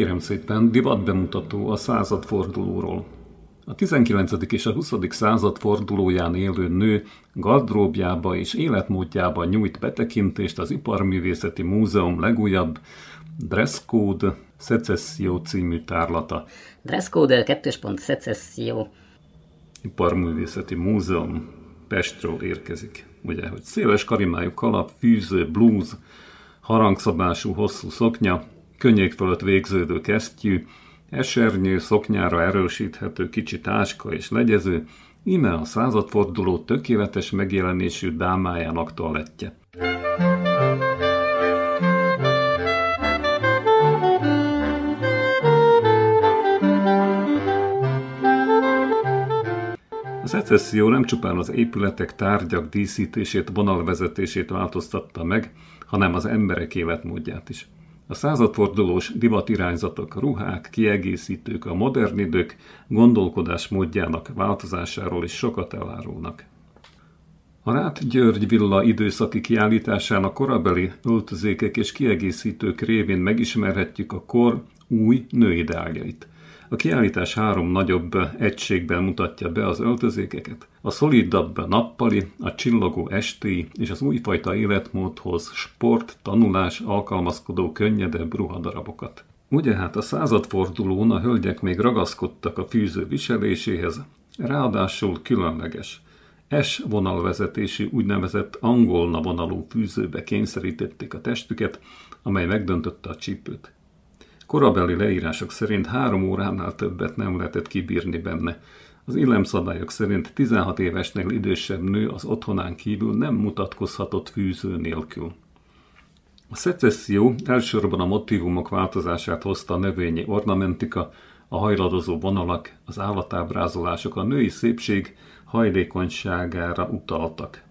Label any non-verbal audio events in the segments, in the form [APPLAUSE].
Kérem szépen, divat bemutató a századfordulóról. A 19. és a 20. század fordulóján élő nő gardróbjába és életmódjába nyújt betekintést az Iparművészeti Múzeum legújabb Dresscode Secessio című tárlata. Dresscode 2. Secessio. Iparművészeti Múzeum Pestről érkezik. Ugye, hogy széles karimájú kalap, fűző, blúz, harangszabású hosszú szoknya, könnyék fölött végződő kesztyű, esernyő, szoknyára erősíthető kicsi táska és legyező, íme a századforduló tökéletes megjelenésű dámájának toalettje. A szecesszió nem csupán az épületek, tárgyak díszítését, vonalvezetését változtatta meg, hanem az emberek életmódját is. A századfordulós divatirányzatok, ruhák, kiegészítők, a modern idők gondolkodás módjának változásáról is sokat elárulnak. A Rát György villa időszaki kiállításának korabeli öltözékek és kiegészítők révén megismerhetjük a kor új nőideáljait. A kiállítás három nagyobb egységben mutatja be az öltözékeket. A szolidabb nappali, a csillogó esti és az újfajta életmódhoz sport, tanulás, alkalmazkodó könnyedebb ruhadarabokat. Ugye hát a századfordulón a hölgyek még ragaszkodtak a fűző viseléséhez, ráadásul különleges. S vonalvezetésű úgynevezett angolna vonalú fűzőbe kényszerítették a testüket, amely megdöntötte a csípőt. Korabeli leírások szerint három óránál többet nem lehetett kibírni benne. Az illemszabályok szerint 16 évesnél idősebb nő az otthonán kívül nem mutatkozhatott fűző nélkül. A szecesszió elsősorban a motivumok változását hozta a növényi ornamentika, a hajladozó vonalak, az állatábrázolások, a női szépség hajlékonyságára utaltak.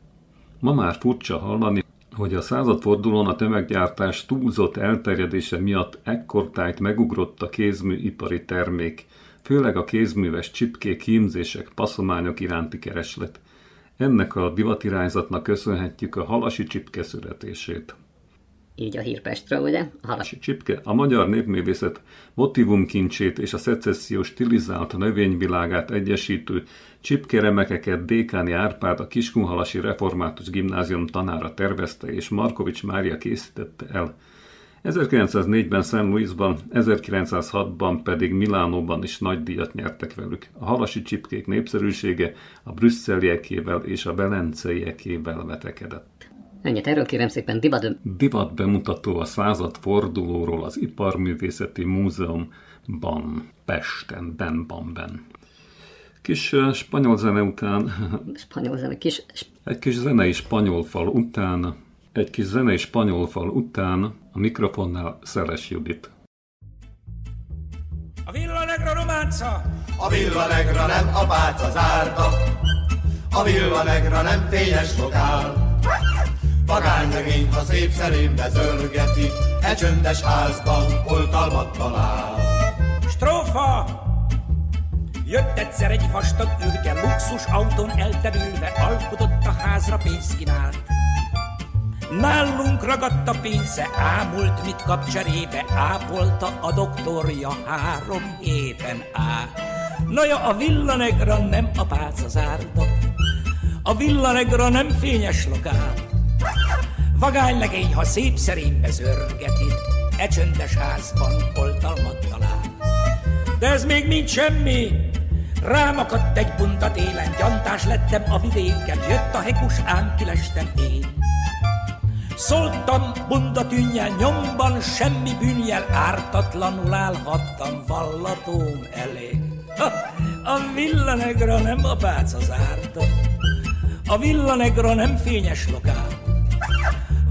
Ma már furcsa hallani, hogy a századfordulón a tömeggyártás túlzott elterjedése miatt ekkortájt megugrott a kézműipari termék, főleg a kézműves csipkék, hímzések, passzományok iránti kereslet. Ennek a divatirányzatnak köszönhetjük a halasi csipke születését. Így a hírpestről, ugye? A halasi csipke a magyar népművészet motivumkincsét és a szecessziós stilizált növényvilágát egyesítő Csipkeremekeket Dékáni Árpád a Kiskunhalasi Református Gimnázium tanára tervezte, és Markovics Mária készítette el. 1904-ben St. Louisban, 1906-ban pedig Milánóban is nagy díjat nyertek velük. A halasi csipkék népszerűsége a brüsszeliekével és a belenceiekével vetekedett. Ennyit erről kérem szépen divat... Divat bemutató a század fordulóról az Iparművészeti Múzeumban, Pesten, Benbanben. Kis uh, spanyol zene után... [LAUGHS] Spanyol zene, kis... Egy kis zenei spanyol fal után, egy kis zenei spanyol fal után a mikrofonnál Szeles Judit. A Villa Negra románca! A Villa Negra nem a pálca zárta, a Villa Negra nem fényes lokál. Vagánylegény, ha szép szerénbe zörgeti, e csöndes házban oltalmat talál. Strófa! Jött egyszer egy vastag ürge, luxus autón elterülve, alkudott a házra pénzt kínált. Nálunk ragadt a pénze, ámult, mit kap cserébe, ápolta a doktorja három héten át. Naja, a villanegra nem a pálca zárda, a villanegra nem fényes lokál. Vagány legény, ha szép szerénybe zörgeti, e csöndes házban oltalmat talál. De ez még mind semmi, Rám akadt egy bunda télen, gyantás lettem a vidéken, jött a hekus, ám kilestem én. Szóltam bunda tűnjel, nyomban semmi bűnjel, ártatlanul állhattam vallatóm elé. Ha, a villanegra nem a pálca zárta, A villa negra nem fényes lokál.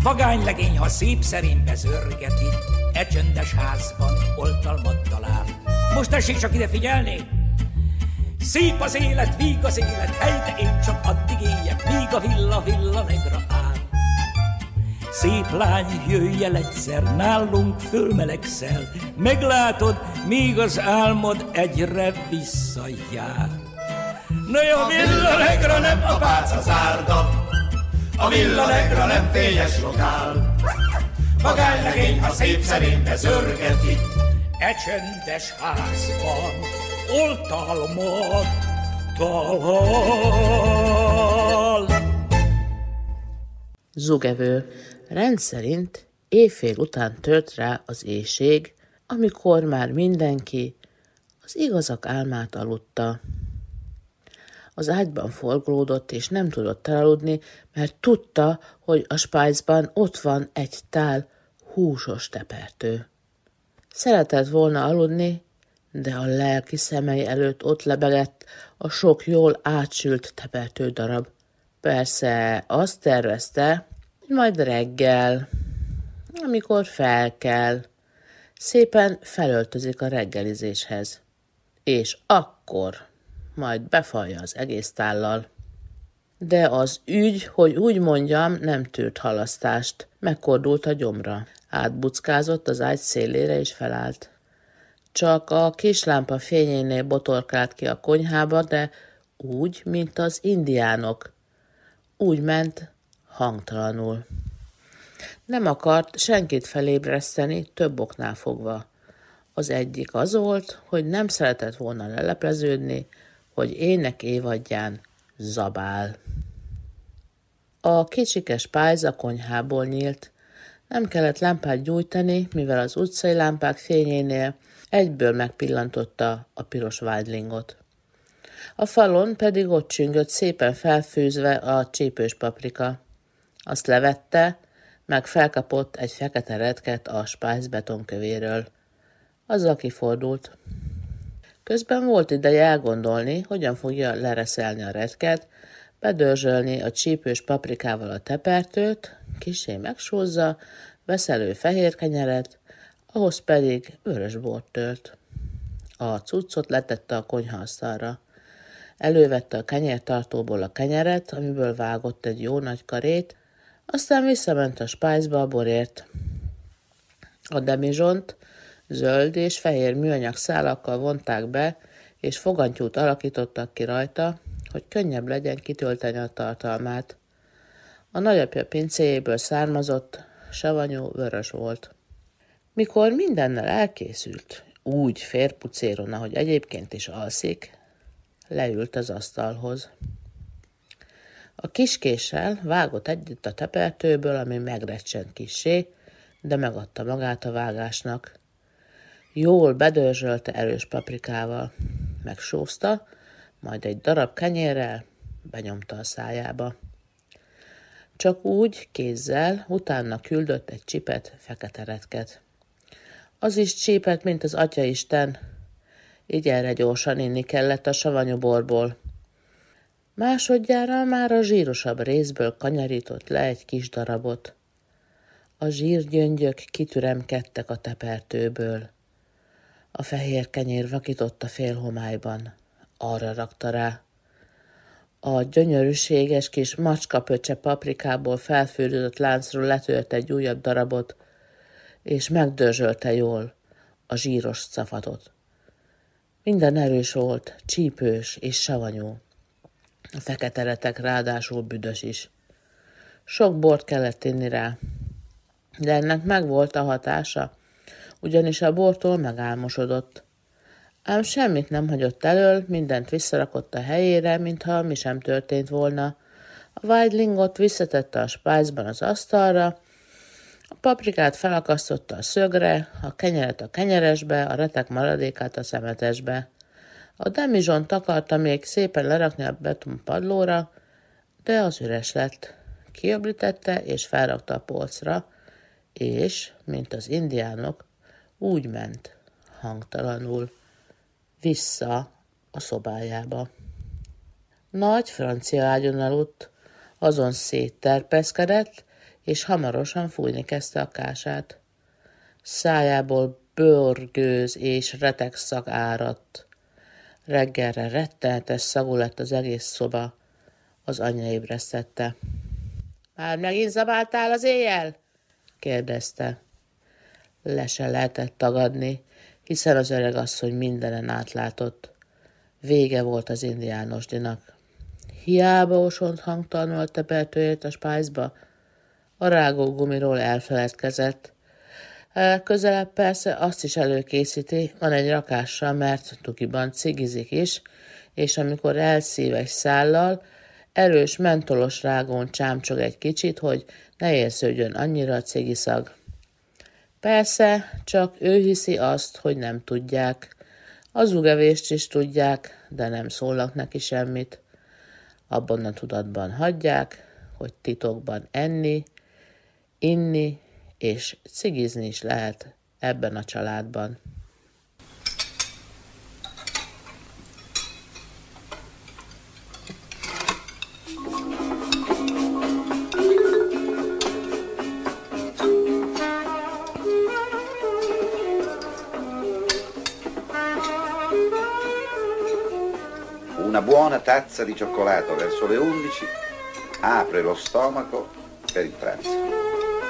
Vagány legény, ha szép szerénybe zörgeti, e csöndes házban oltalmat talál. Most tessék csak ide figyelni! Szép az élet, víg az élet, helyte én csak addig éljek, míg a villa, villa negra áll. Szép lány, jöjj el egyszer, nálunk fölmelegszel, meglátod, míg az álmod egyre visszajár. Na jó, villa negra nem a pálca zárda, a villa negra nem fényes lokál. Magány legény, ha szép szerénybe zörgeti, e csöndes házban oltalmat talál. Zugevő. Rendszerint éjfél után tört rá az éjség, amikor már mindenki az igazak álmát aludta. Az ágyban forgolódott, és nem tudott elaludni, mert tudta, hogy a spájzban ott van egy tál húsos tepertő. Szeretett volna aludni, de a lelki szemei előtt ott lebegett a sok jól átsült tepertő darab. Persze azt tervezte, hogy majd reggel, amikor felkel, szépen felöltözik a reggelizéshez. És akkor majd befalja az egész tállal. De az ügy, hogy úgy mondjam, nem tűrt halasztást. Megkordult a gyomra. Átbuckázott az ágy szélére és felállt. Csak a kislámpa fényénél botorkált ki a konyhába, de úgy, mint az indiánok. Úgy ment, hangtalanul. Nem akart senkit felébreszteni több oknál fogva. Az egyik az volt, hogy nem szeretett volna lelepleződni, hogy ének évadján zabál. A kicsikes pályza konyhából nyílt. Nem kellett lámpát gyújtani, mivel az utcai lámpák fényénél egyből megpillantotta a piros vágylingot. A falon pedig ott csüngött szépen felfűzve a csípős paprika. Azt levette, meg felkapott egy fekete retket a spájz betonkövéről. Azzal kifordult. Közben volt ideje elgondolni, hogyan fogja lereszelni a retket, bedörzsölni a csípős paprikával a tepertőt, kisé megsózza, vesz elő fehér kenyeret, ahhoz pedig vörös bort tölt. A cuccot letette a konyhaasztalra. Elővette a kenyértartóból a kenyeret, amiből vágott egy jó nagy karét, aztán visszament a spájzba a borért. A demizsont zöld és fehér műanyag szálakkal vonták be, és fogantyút alakítottak ki rajta, hogy könnyebb legyen kitölteni a tartalmát. A nagyapja pincéjéből származott, savanyú vörös volt. Mikor mindennel elkészült, úgy férpucéron, ahogy egyébként is alszik, leült az asztalhoz. A kiskéssel vágott egyet a tepertőből, ami megrecsent kissé, de megadta magát a vágásnak. Jól bedörzsölte erős paprikával, megsózta, majd egy darab kenyérrel benyomta a szájába. Csak úgy, kézzel, utána küldött egy csipet fekete retket. Az is csípett, mint az atyaisten, így erre gyorsan inni kellett a savanyú borból. Másodjára már a zsírosabb részből kanyarított le egy kis darabot. A zsírgyöngyök kitüremkedtek a tepertőből. A fehér kenyér vakított a félhomályban. Arra rakta rá. A gyönyörűséges kis macskapöcse paprikából felfűrődött láncról letört egy újabb darabot, és megdörzsölte jól a zsíros szafatot. Minden erős volt, csípős és savanyú. A fekete retek ráadásul büdös is. Sok bort kellett inni rá, de ennek megvolt a hatása, ugyanis a bortól megálmosodott. Ám semmit nem hagyott elől, mindent visszarakott a helyére, mintha mi sem történt volna. A vágylingot visszatette a spájzban az asztalra, a paprikát felakasztotta a szögre, a kenyeret a kenyeresbe, a retek maradékát a szemetesbe. A demizsont akarta még szépen lerakni a beton padlóra, de az üres lett. Kiöblítette és felrakta a polcra, és, mint az indiánok, úgy ment, hangtalanul, vissza a szobájába. Nagy francia ágyon aludt, Azon szétterpeszkedett, és hamarosan fújni kezdte a kását. Szájából bőrgőz és szag áradt. Reggelre rettenetes szagú lett az egész szoba. Az anyja ébresztette. Már megint zabáltál az éjjel? kérdezte. Le se lehetett tagadni, hiszen az öreg asszony mindenen átlátott. Vége volt az indiánosdinak. Hiába osont hangtalanul tepeltőért a spájzba, a rágó gumiról elfeledkezett. Közelebb persze azt is előkészíti, van egy rakással, mert tukiban cigizik is, és amikor elszív egy szállal, erős mentolos rágón csámcsog egy kicsit, hogy ne érződjön annyira a cigiszag. Persze, csak ő hiszi azt, hogy nem tudják. Az ugevést is tudják, de nem szólnak neki semmit. Abban a tudatban hagyják, hogy titokban enni, inni és cigizni is lehet ebben a családban. Una buona tazza di cioccolato verso le 11 apre lo stomaco per il pranzo.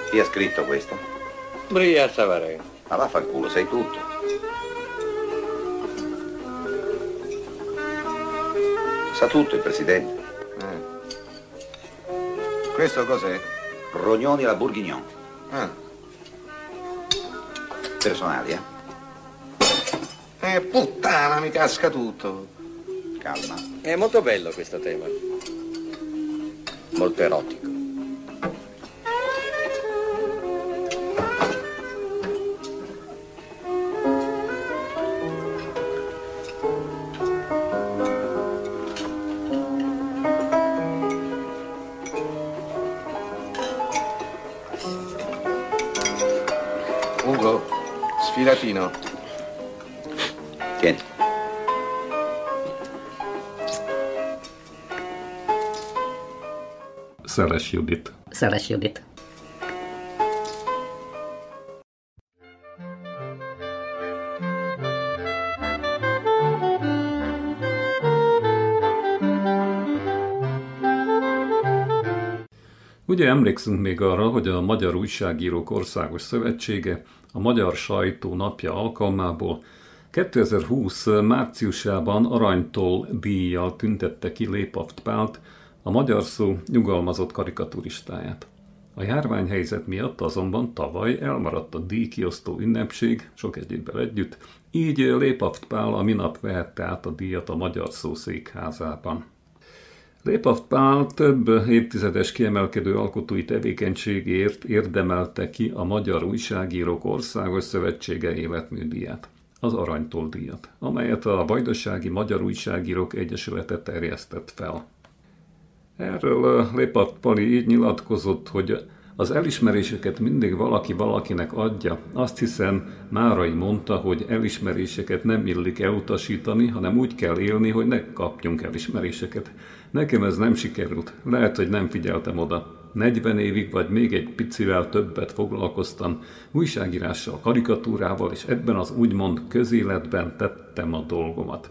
Chi ha scritto questo? Bria Savare. Ma vaffanculo, sei tutto. Sa tutto il presidente. Eh. Questo cos'è? Rognoni alla Bourguignon. Ah. Personali, eh? Eh, puttana, mi casca tutto. Calma. È molto bello questo tema. Molto erotico. Ugo, sfilatino. Szeles Judit. Szeles Judit. Ugye emlékszünk még arra, hogy a Magyar Újságírók Országos Szövetsége a Magyar Sajtó napja alkalmából 2020 márciusában aranytól díjjal tüntette ki Lépaft Pált, a magyar szó nyugalmazott karikaturistáját. A járványhelyzet miatt azonban tavaly elmaradt a díjkiosztó ünnepség, sok egyébben együtt, így Lépaft Pál a minap vehette át a díjat a Magyar Szó székházában. Lépaft Pál több évtizedes kiemelkedő alkotói tevékenységért érdemelte ki a Magyar Újságírók Országos Szövetsége életműdíját, az Aranytól díjat, amelyet a Vajdasági Magyar Újságírók Egyesülete terjesztett fel. Erről Lépaft Pali így nyilatkozott, hogy az elismeréseket mindig valaki valakinek adja. Azt hiszem, Márai mondta, hogy elismeréseket nem illik elutasítani, hanem úgy kell élni, hogy ne kapjunk elismeréseket. Nekem ez nem sikerült. Lehet, hogy nem figyeltem oda. 40 évig vagy még egy picivel többet foglalkoztam újságírással, karikatúrával, és ebben az úgymond közéletben tettem a dolgomat.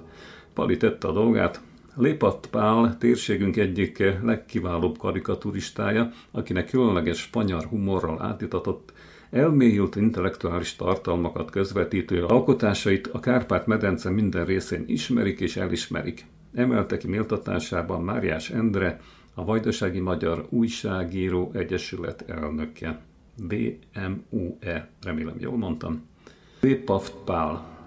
Pali tette a dolgát, Lépatt Pál térségünk egyik legkiválóbb karikaturistája, akinek különleges spanyar humorral átitatott, elmélyült intellektuális tartalmakat közvetítő alkotásait a Kárpát-medence minden részén ismerik és elismerik. Emelte ki méltatásában Máriás Endre, a Vajdasági Magyar Újságíró Egyesület elnöke. BMUE, remélem jól mondtam. Lépaft Pál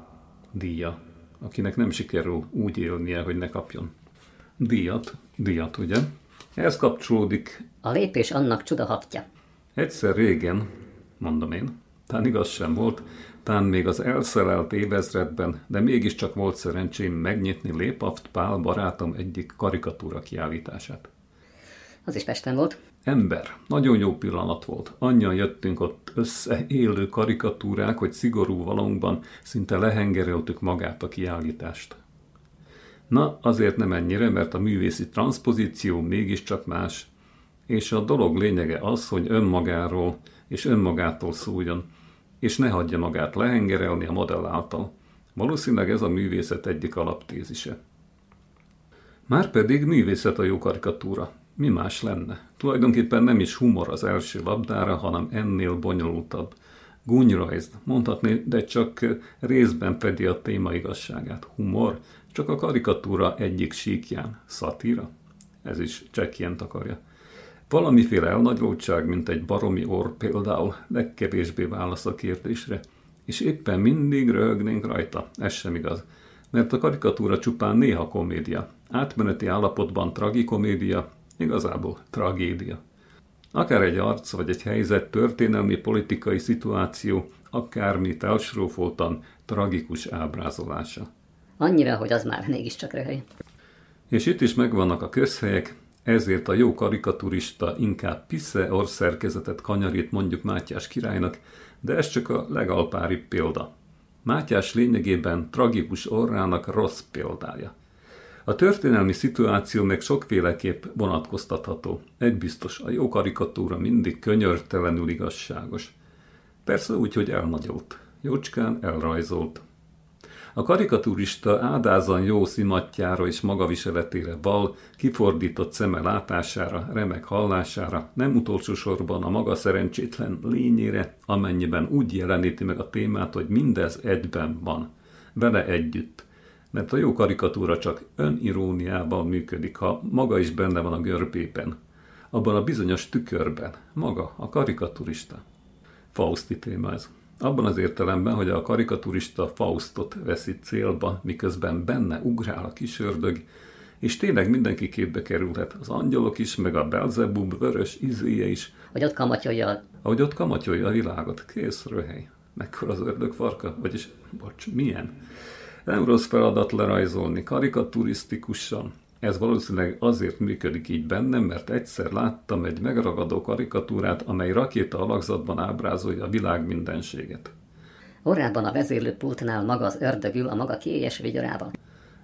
díja, akinek nem sikerül úgy élnie, hogy ne kapjon díjat, díjat, ugye? Ez kapcsolódik. A lépés annak csudahatja. Egyszer régen, mondom én, tán igaz sem volt, tán még az elszelelt évezredben, de mégiscsak volt szerencsém megnyitni Lépaft Pál barátom egyik karikatúra kiállítását. Az is Pesten volt. Ember. Nagyon jó pillanat volt. Annyian jöttünk ott össze élő karikatúrák, hogy szigorú valónkban szinte lehengereltük magát a kiállítást. Na, azért nem ennyire, mert a művészi transpozíció mégiscsak más. és a dolog lényege az, hogy önmagáról és önmagától szóljon, és ne hagyja magát lehengerelni a modell által. Valószínűleg ez a művészet egyik alaptézise. Márpedig művészet a jó karikatúra. Mi más lenne? Tulajdonképpen nem is humor az első labdára, hanem ennél bonyolultabb. Gúnyrajz, mondhatni, de csak részben fedi a téma igazságát. Humor, csak a karikatúra egyik síkján. Szatíra? Ez is csekkien takarja. Valamiféle elnagylódság, mint egy baromi orr például, legkevésbé válasz a kérdésre. És éppen mindig röhögnénk rajta. Ez sem igaz. Mert a karikatúra csupán néha komédia. Átmeneti állapotban tragikomédia, igazából tragédia. Akár egy arc vagy egy helyzet, történelmi politikai szituáció, akármit elsrófoltan tragikus ábrázolása. Annyira, hogy az már mégiscsak röhely. És itt is megvannak a közhelyek, ezért a jó karikaturista inkább pisze orszerkezetet kanyarít mondjuk Mátyás királynak, de ez csak a legalpáribb példa. Mátyás lényegében tragikus orrának rossz példája. A történelmi szituáció meg sokféleképp vonatkoztatható. Egy biztos, a jó karikatúra mindig könyörtelenül igazságos. Persze úgy, hogy elnagyolt. Jócskán elrajzolt. A karikaturista ádázan jó szimatjára és magaviseletére val, kifordított szeme látására, remek hallására, nem utolsó sorban a maga szerencsétlen lényére, amennyiben úgy jeleníti meg a témát, hogy mindez egyben van, vele együtt. Mert a jó karikatúra csak öniróniában működik, ha maga is benne van a görbében, abban a bizonyos tükörben, maga, a karikaturista. Fausti téma ez. Abban az értelemben, hogy a karikaturista Faustot veszi célba, miközben benne ugrál a kis ördög, és tényleg mindenki képbe kerülhet, az angyalok is, meg a Belzebub vörös izéje is. Hogy ott kamatyolja. Ahogy ott kamatyolja a világot. Kész röhely. Mekkora az ördög farka? Vagyis, bocs, milyen? Nem rossz feladat lerajzolni, karikaturisztikusan. Ez valószínűleg azért működik így bennem, mert egyszer láttam egy megragadó karikatúrát, amely rakéta alakzatban ábrázolja a világ mindenséget. Orrában a vezérlőpultnál maga az ördögül a maga kélyes vigyorával.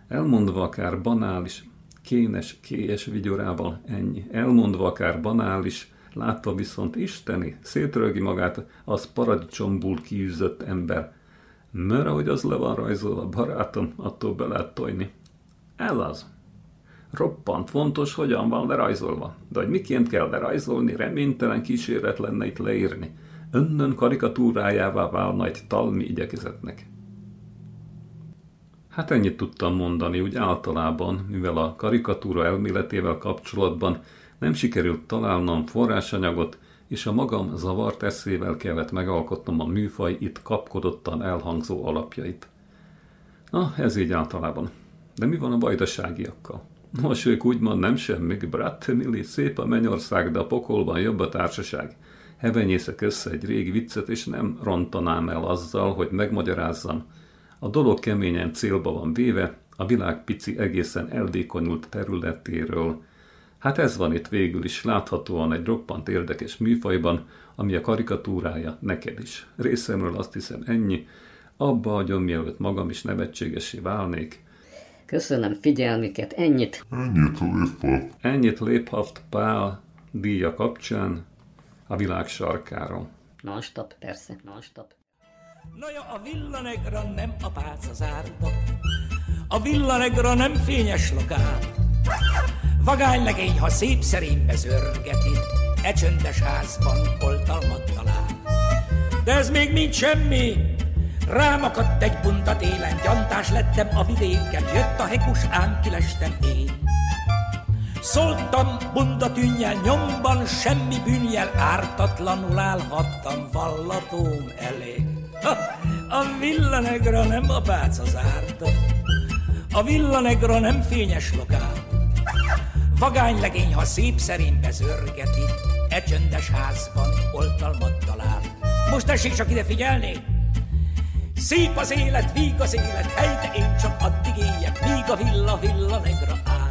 Elmondva akár banális, kénes, kélyes vigyorával ennyi. Elmondva akár banális, látva viszont isteni, szétrögi magát az paradicsomból kiűzött ember. Mert ahogy az le van rajzolva, barátom, attól be lehet tojni. Ez az. Roppant fontos, hogyan van lerajzolva. De hogy miként kell lerajzolni, reménytelen kísérlet lenne itt leírni. Önnön karikatúrájává válna egy talmi igyekezetnek. Hát ennyit tudtam mondani, úgy általában, mivel a karikatúra elméletével kapcsolatban nem sikerült találnom forrásanyagot, és a magam zavart eszével kellett megalkotnom a műfaj itt kapkodottan elhangzó alapjait. Na, ez így általában. De mi van a vajdaságiakkal? Nos, ők úgymond nem semmik, Brattemili, szép a mennyország, de a pokolban jobb a társaság. Hevenyészek össze egy régi viccet, és nem rontanám el azzal, hogy megmagyarázzam. A dolog keményen célba van véve, a világ pici egészen eldékonyult területéről. Hát ez van itt végül is láthatóan egy roppant érdekes műfajban, ami a karikatúrája neked is. Részemről azt hiszem ennyi, abba hagyom, mielőtt magam is nevetségesé válnék, Köszönöm figyelmüket, ennyit. Ennyit léphaft. Ennyit léphaft Pál díja kapcsán a világ sarkáról. Non-stop, persze, non-stop. Na ja, a villanegra nem a pálca zárda, a villanegra nem fényes lokál. Vagány legény, ha szép szerénybe zörgeti, e csöndes házban oltalmat talál. De ez még mind semmi, Rám akadt egy bunda télen, gyantás lettem a vidéken, jött a hekus, ám kilestem én. Szóltam bunda tűnjel, nyomban semmi bűnjel, ártatlanul állhattam vallatóm elé. Ha, a villanegra nem a pálca zárta, a villanegra nem fényes lokál. Vagány legény, ha szép szerénybe zörgeti, e csöndes házban oltalmat talál. Most tessék csak ide figyelni! Szép az élet, víg az élet, helyte én csak addig éljek, míg a villa villa negra áll.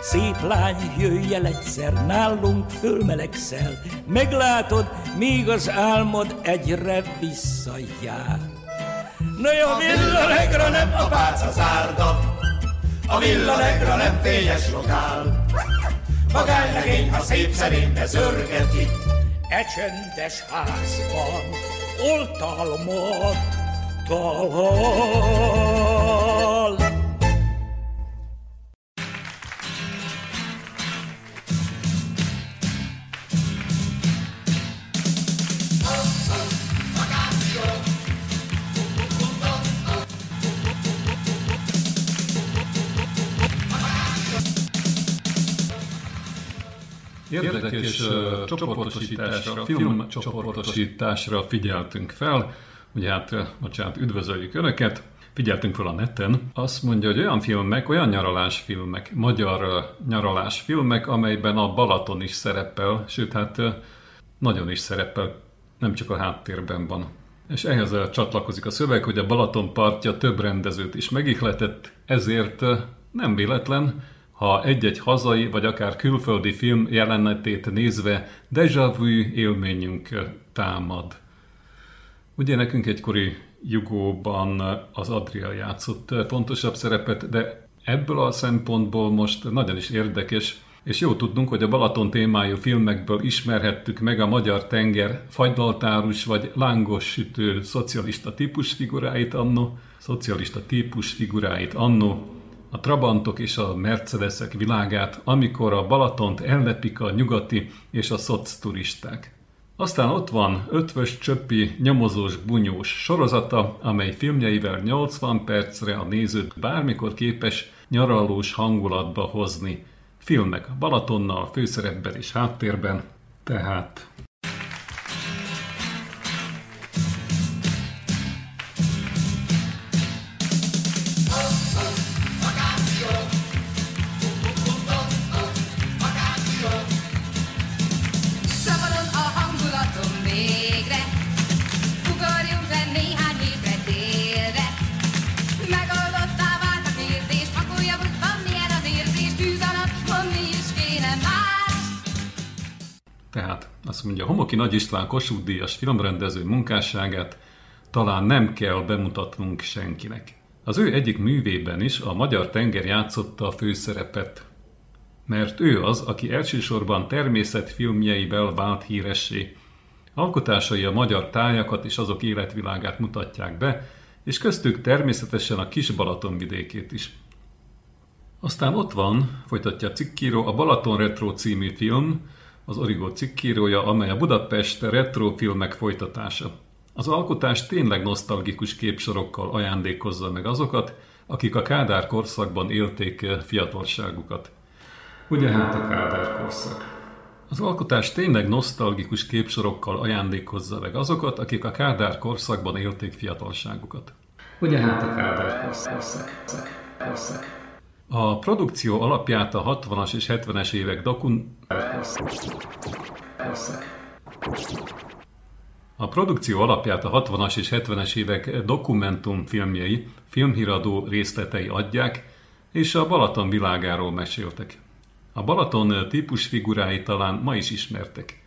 Szép lány, jöjj el egyszer, nálunk fölmelegszel, meglátod, míg az álmod egyre visszajár. Na jó, villa negra nem a pálca zárda, a villa negra nem fényes lokál. Magánylegény, ha szép szerénybe zörgeti. E csöndes házban oltalmat talál. Uh, csoportosításra, filmcsoportosításra figyeltünk fel. Ugye hát, bocsánat, üdvözöljük Önöket. Figyeltünk fel a neten. Azt mondja, hogy olyan filmek, olyan nyaralásfilmek, magyar nyaralásfilmek, amelyben a Balaton is szerepel, sőt hát nagyon is szerepel, nem csak a háttérben van. És ehhez csatlakozik a szöveg, hogy a Balaton partja több rendezőt is megihletett, ezért nem véletlen, ha egy-egy hazai vagy akár külföldi film jelenetét nézve déjà vu élményünk támad. Ugye nekünk egykori Jugóban az Adria játszott fontosabb szerepet, de ebből a szempontból most nagyon is érdekes, és jó tudnunk, hogy a Balaton témájú filmekből ismerhettük meg a magyar tenger fagylaltárus vagy lángos sütő szocialista típus figuráit annó, szocialista típus figuráit annó, a Trabantok és a Mercedesek világát, amikor a Balatont ellepik a nyugati és a szoc turisták. Aztán ott van Ötvös Csöppi nyomozós bunyós sorozata, amely filmjeivel 80 percre a nézőt bármikor képes nyaralós hangulatba hozni. Filmek a Balatonnal, főszerepben és háttérben, tehát azt mondja, Homoki Nagy István Kossuth Díjas filmrendező munkásságát talán nem kell bemutatnunk senkinek. Az ő egyik művében is a magyar tenger játszotta a főszerepet, mert ő az, aki elsősorban természetfilmjeivel vált híressé. Alkotásai a magyar tájakat és azok életvilágát mutatják be, és köztük természetesen a kis Balaton vidékét is. Aztán ott van, folytatja a cikkíró, a Balaton Retro című film, az Origo cikkírója, amely a Budapest retro filmek folytatása. Az alkotás tényleg nosztalgikus képsorokkal ajándékozza meg azokat, akik a Kádár korszakban élték fiatalságukat. Ugye hát a Kádár korszak. Az alkotás tényleg nosztalgikus képsorokkal ajándékozza meg azokat, akik a Kádár korszakban élték fiatalságukat. Ugye hát a Kádár korszak. korszak, korszak. A produkció alapját a 60-as és 70-es évek dokun... A produkció alapját a 60-as és 70-es évek dokumentumfilmjei, filmhíradó részletei adják, és a Balaton világáról meséltek. A Balaton típusfigurái talán ma is ismertek.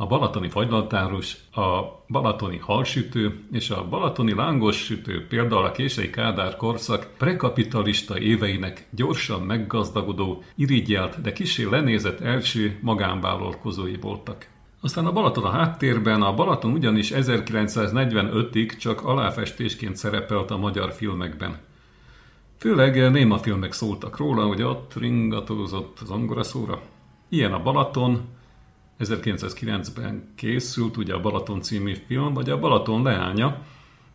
A balatoni fagylaltárus, a balatoni halsütő és a balatoni lángossütő például a kései Kádár korszak prekapitalista éveinek gyorsan meggazdagodó, irigyelt, de kisé lenézett első magánvállalkozói voltak. Aztán a Balaton a háttérben, a Balaton ugyanis 1945-ig csak aláfestésként szerepelt a magyar filmekben. Főleg néma filmek szóltak róla, hogy ott ringatózott az angoraszóra. Ilyen a Balaton, 1909-ben készült, ugye a Balaton című film, vagy a Balaton leánya,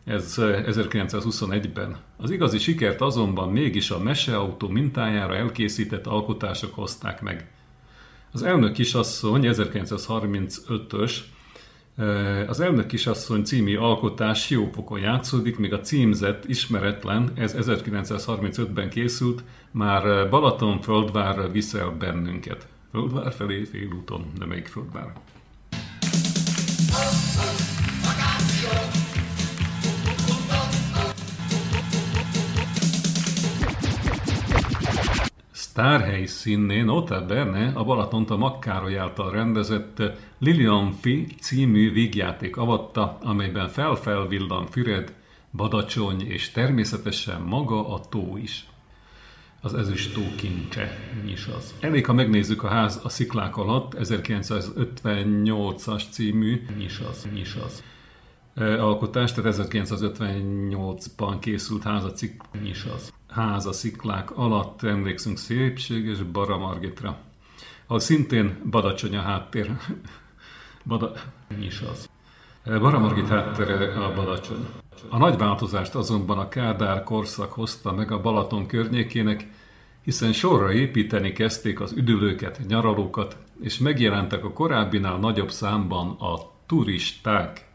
ez 1921-ben. Az igazi sikert azonban mégis a meseautó mintájára elkészített alkotások hozták meg. Az elnök kisasszony 1935-ös az Elnök kisasszony című alkotás Siófokon játszódik, míg a címzett ismeretlen, ez 1935-ben készült, már Balaton földvár viszel bennünket. Földvár felé félúton, de melyik földvár? Sztárhelyszínén nota bene a Balatont a Makkároly által rendezett Lilian Fi című vígjáték avatta, amelyben felfelvillan Füred, Badacsony és természetesen maga a tó is. Az ezüst tó kincse, mi is az. Elég, ha megnézzük a ház a sziklák alatt, 1958-as című, mi is az, mi is az. E, alkotás, tehát 1958-ban készült ház a, cik, mi is az. Ház a sziklák alatt, emlékszünk szépséges Bara Margitra. Ahol szintén Badacsony a háttér. [LAUGHS] Bada, mi is az. E, Bara Margit háttere a Badacsony. A nagy változást azonban a Kádár korszak hozta meg a Balaton környékének, hiszen sorra építeni kezdték az üdülőket, nyaralókat, és megjelentek a korábbinál nagyobb számban a turisták.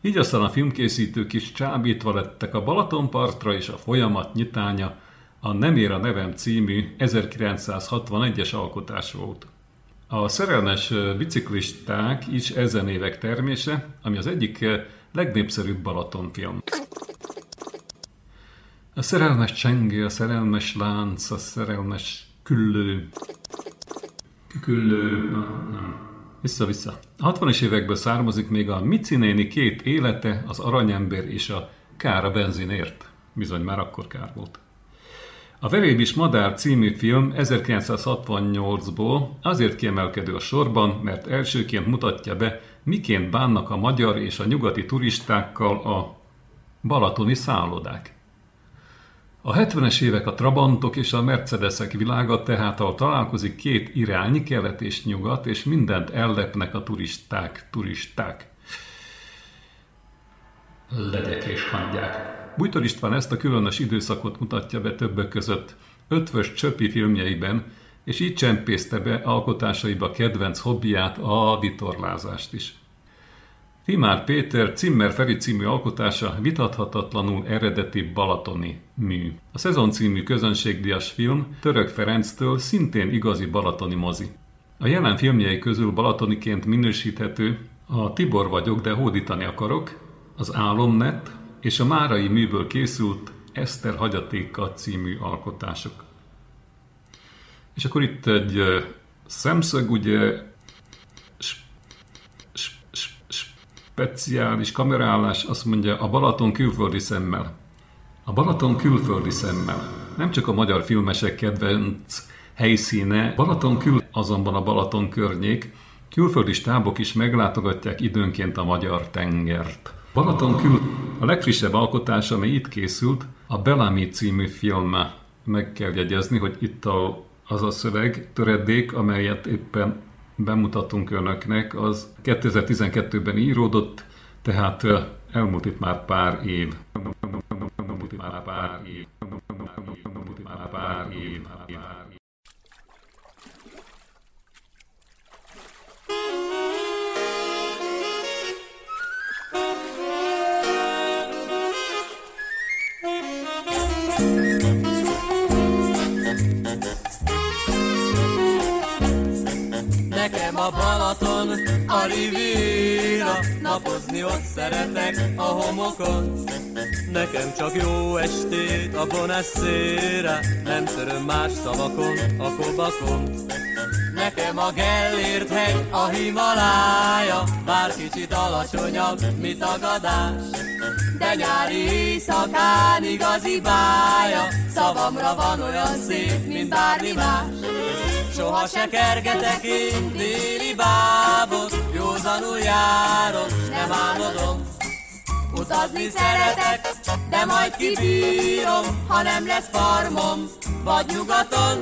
Így aztán a filmkészítők is csábítva lettek a Balatonpartra, és a folyamat nyitánya a Nem ér a nevem című 1961-es alkotás volt. A szerelmes biciklisták is ezen évek termése, ami az egyik legnépszerűbb Balatonfilm. A szerelmes csengő, a szerelmes lánc, a szerelmes küllő. Küllő, nem. Vissza-vissza. A 60-es évekből származik még a Mici néni két élete, az aranyember és a kár a benzinért. Bizony már akkor kár volt. A Verébis Madár című film 1968-ból azért kiemelkedő a sorban, mert elsőként mutatja be, miként bánnak a magyar és a nyugati turistákkal a balatoni szállodák. A 70-es évek a Trabantok és a Mercedesek világa tehát, ahol találkozik két irány, kelet és nyugat, és mindent ellepnek a turisták, turisták. Legyek és hangyák. Bújtor István ezt a különös időszakot mutatja be többek között ötvös csöpi filmjeiben, és így csempészte be alkotásaiba kedvenc hobbiát, a vitorlázást is. Timár Péter Cimmer Feri című alkotása vitathatatlanul eredeti balatoni mű. A szezon című közönségdias film Török Ferenctől szintén igazi balatoni mozi. A jelen filmjei közül balatoniként minősíthető a Tibor vagyok, de hódítani akarok, az Álomnet és a Márai műből készült Eszter hagyatéka című alkotások. És akkor itt egy szemszög, ugye speciális kamerálás azt mondja a Balaton külföldi szemmel. A Balaton külföldi szemmel. Nem csak a magyar filmesek kedvenc helyszíne, Balaton kül, azonban a Balaton környék, külföldi stábok is meglátogatják időnként a magyar tengert. Balaton kül a legfrissebb alkotás, ami itt készült, a Bellamy című film. Meg kell jegyezni, hogy itt a, az a szöveg, töredék, amelyet éppen bemutatunk önöknek, az 2012-ben íródott, tehát elmúlt itt már pár év. Elmúlt itt már pár év. Elmúlt itt már pár év. A Riviera, napozni ott szeretek a homokon. Nekem csak jó estét a Bonasszére, nem töröm más szavakon, a kobakon. Nekem a Gellért hegy, a Himalája, bár kicsit alacsonyabb, mint a gadás. De nyári éjszakán igazi bája, szavamra van olyan szép, mint bármi más. Soha se kergetek én déli bábot, józanul járok, nem álmodom. Utazni szeretek, de majd kibírom, ha nem lesz farmom, vagy nyugaton.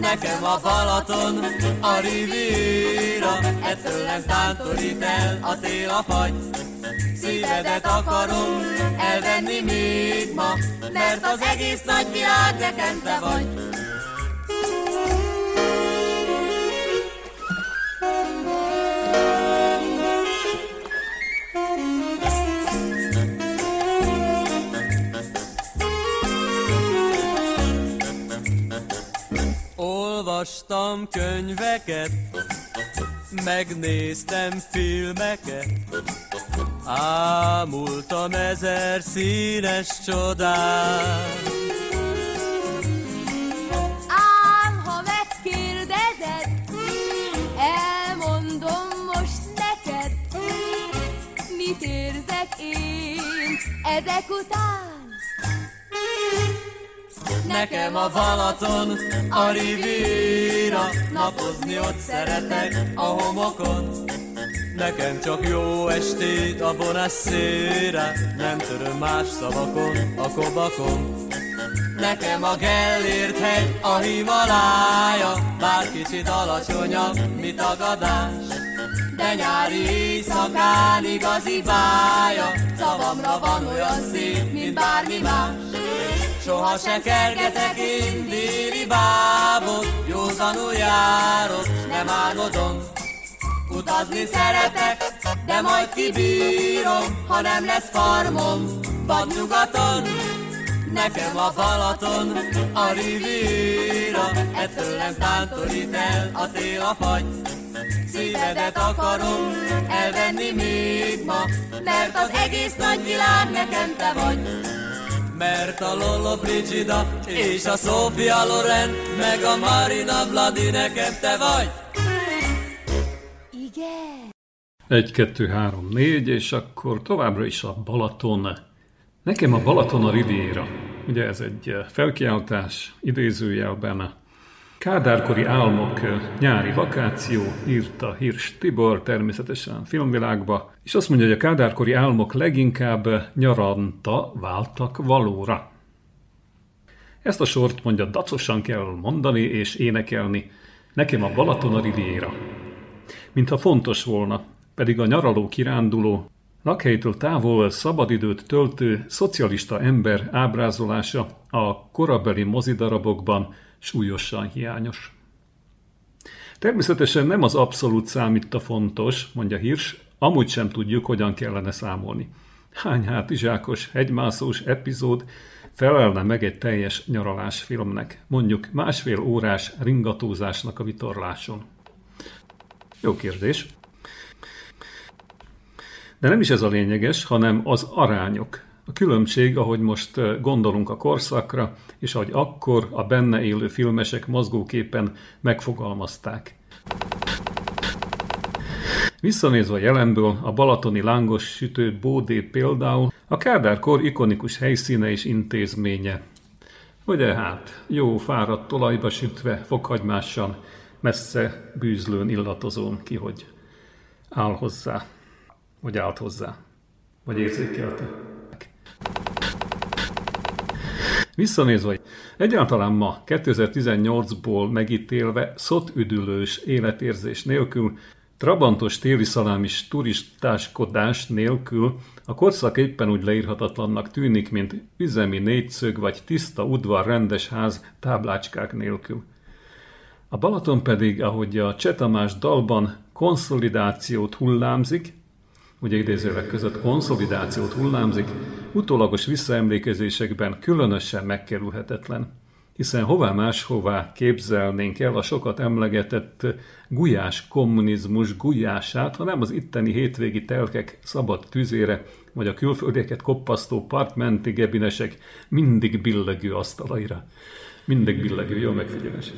Nekem a Balaton, a Riviera, ettől nem tántorít el a tél a fagy. Szívedet akarom elvenni még ma, mert az egész nagy világ nekem te vagy. Olvastam könyveket, megnéztem filmeket, ámultam ezer színes csodát. Ám ha megkérdezed, elmondom most neked, mit érzek én ezek után. Nekem a Balaton, a Riviera, napozni ott szeretek a homokon. Nekem csak jó estét a bonasszére, nem töröm más szavakon, a kobakon. Nekem a Gellért hegy, a Himalája, bár kicsit alacsonyabb, mi tagadás. De nyári éjszakán igazi bája, szavamra van olyan szép, mint bármi más. Soha se kergetek én déli bábot, józanul járok, nem álmodom. Utazni szeretek, de majd kibírom, ha nem lesz farmom, vagy nyugaton. Nekem a Balaton, a Riviera, ettől nem tántorít el a tél a fagy. Szívedet akarom elvenni még ma, mert az egész nagy világ nekem te vagy. Mert a Lolo Brigida és a Sofia Loren, meg a Marina Vladi nekem te vagy. Igen. Egy, kettő, három, négy, és akkor továbbra is a Balaton. Nekem a Balaton a Riviera. Ugye ez egy felkiáltás, idézőjelben. Kádárkori álmok, nyári vakáció, írta Hirs Tibor, természetesen filmvilágba, és azt mondja, hogy a kádárkori álmok leginkább nyaranta váltak valóra. Ezt a sort mondja, dacosan kell mondani és énekelni. Nekem a Balaton a Riviera. Mintha fontos volna, pedig a nyaraló kiránduló, lakhelytől távol szabadidőt töltő szocialista ember ábrázolása a korabeli mozidarabokban súlyosan hiányos. Természetesen nem az abszolút számít a fontos, mondja Hirsch, amúgy sem tudjuk, hogyan kellene számolni. Hány hátizsákos, hegymászós epizód felelne meg egy teljes nyaralásfilmnek, mondjuk másfél órás ringatózásnak a vitorláson? Jó kérdés. De nem is ez a lényeges, hanem az arányok. A különbség, ahogy most gondolunk a korszakra, és ahogy akkor a benne élő filmesek mozgóképpen megfogalmazták. Visszanézve a jelenből, a balatoni lángos sütő Bódé például a Kádárkor ikonikus helyszíne és intézménye. Ugye hát, jó fáradt talajba sütve, fokhagymással, messze bűzlőn illatozón ki, hogy áll hozzá, vagy állt hozzá, vagy érzékelte. Visszanézve, egyáltalán ma, 2018-ból megítélve szotüdülős életérzés nélkül, trabantos téli szalámis turistáskodás nélkül a korszak éppen úgy leírhatatlannak tűnik, mint üzemi négyszög vagy tiszta udvar rendes ház táblácskák nélkül. A Balaton pedig, ahogy a Csetamás dalban konszolidációt hullámzik, ugye idézővek között konszolidációt hullámzik, utólagos visszaemlékezésekben különösen megkerülhetetlen. Hiszen hová máshová képzelnénk el a sokat emlegetett gulyás kommunizmus gulyását, ha nem az itteni hétvégi telkek szabad tüzére, vagy a külföldieket koppasztó partmenti gebinesek mindig billegő asztalaira. Mindig billegő, jó megfigyelés.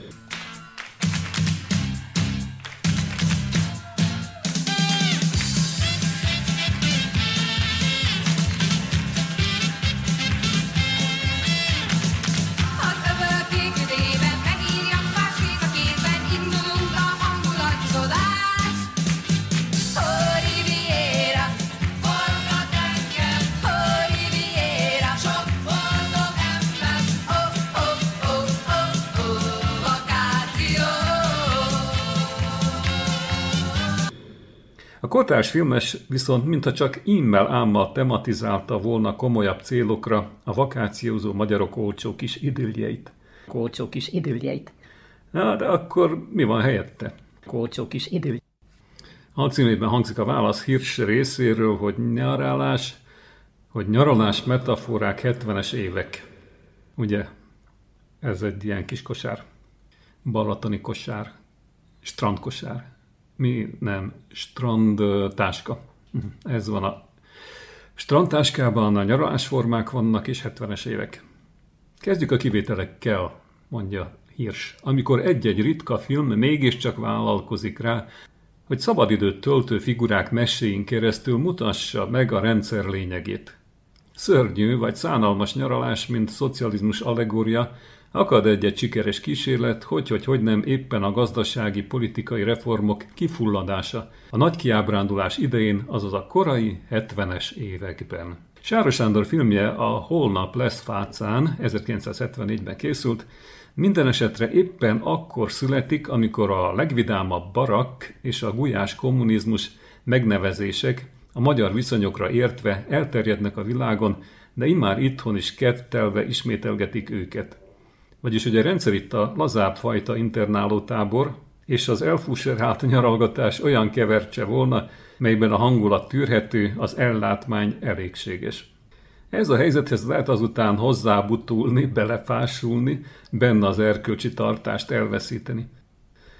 Kortárs filmes viszont mintha csak immel ámmal tematizálta volna komolyabb célokra a vakációzó magyarok olcsó kis idilljeit. Olcsó kis idilljeit. Na, de akkor mi van helyette? Olcsó kis idill. A címében hangzik a válasz Hirsch részéről, hogy nyaralás, hogy nyaralás metaforák 70-es évek. Ugye, ez egy ilyen kis kosár. Balatoni kosár, strandkosár. Mi nem, strandtáska. Ez van a strandtáskában, a nyaralásformák vannak, és 70-es évek. Kezdjük a kivételekkel, mondja Hirsch. Amikor egy-egy ritka film mégiscsak vállalkozik rá, hogy szabadidőt töltő figurák meséin keresztül mutassa meg a rendszer lényegét. Szörnyű vagy szánalmas nyaralás, mint szocializmus allegória, Akad egy-egy sikeres kísérlet, hogy, hogy, hogy nem éppen a gazdasági, politikai reformok kifulladása a nagy kiábrándulás idején, azaz a korai 70-es években. Sáros Sándor filmje a Holnap lesz fácán 1974-ben készült, minden esetre éppen akkor születik, amikor a legvidámabb barak és a gulyás kommunizmus megnevezések a magyar viszonyokra értve elterjednek a világon, de immár itthon is kettelve ismételgetik őket. Vagyis ugye rendszer itt a lazább fajta internálótábor, és az elfúserált nyaralgatás olyan kevercse volna, melyben a hangulat tűrhető, az ellátmány elégséges. Ez a helyzethez lehet azután hozzábutulni, belefásulni, benne az erkölcsi tartást elveszíteni.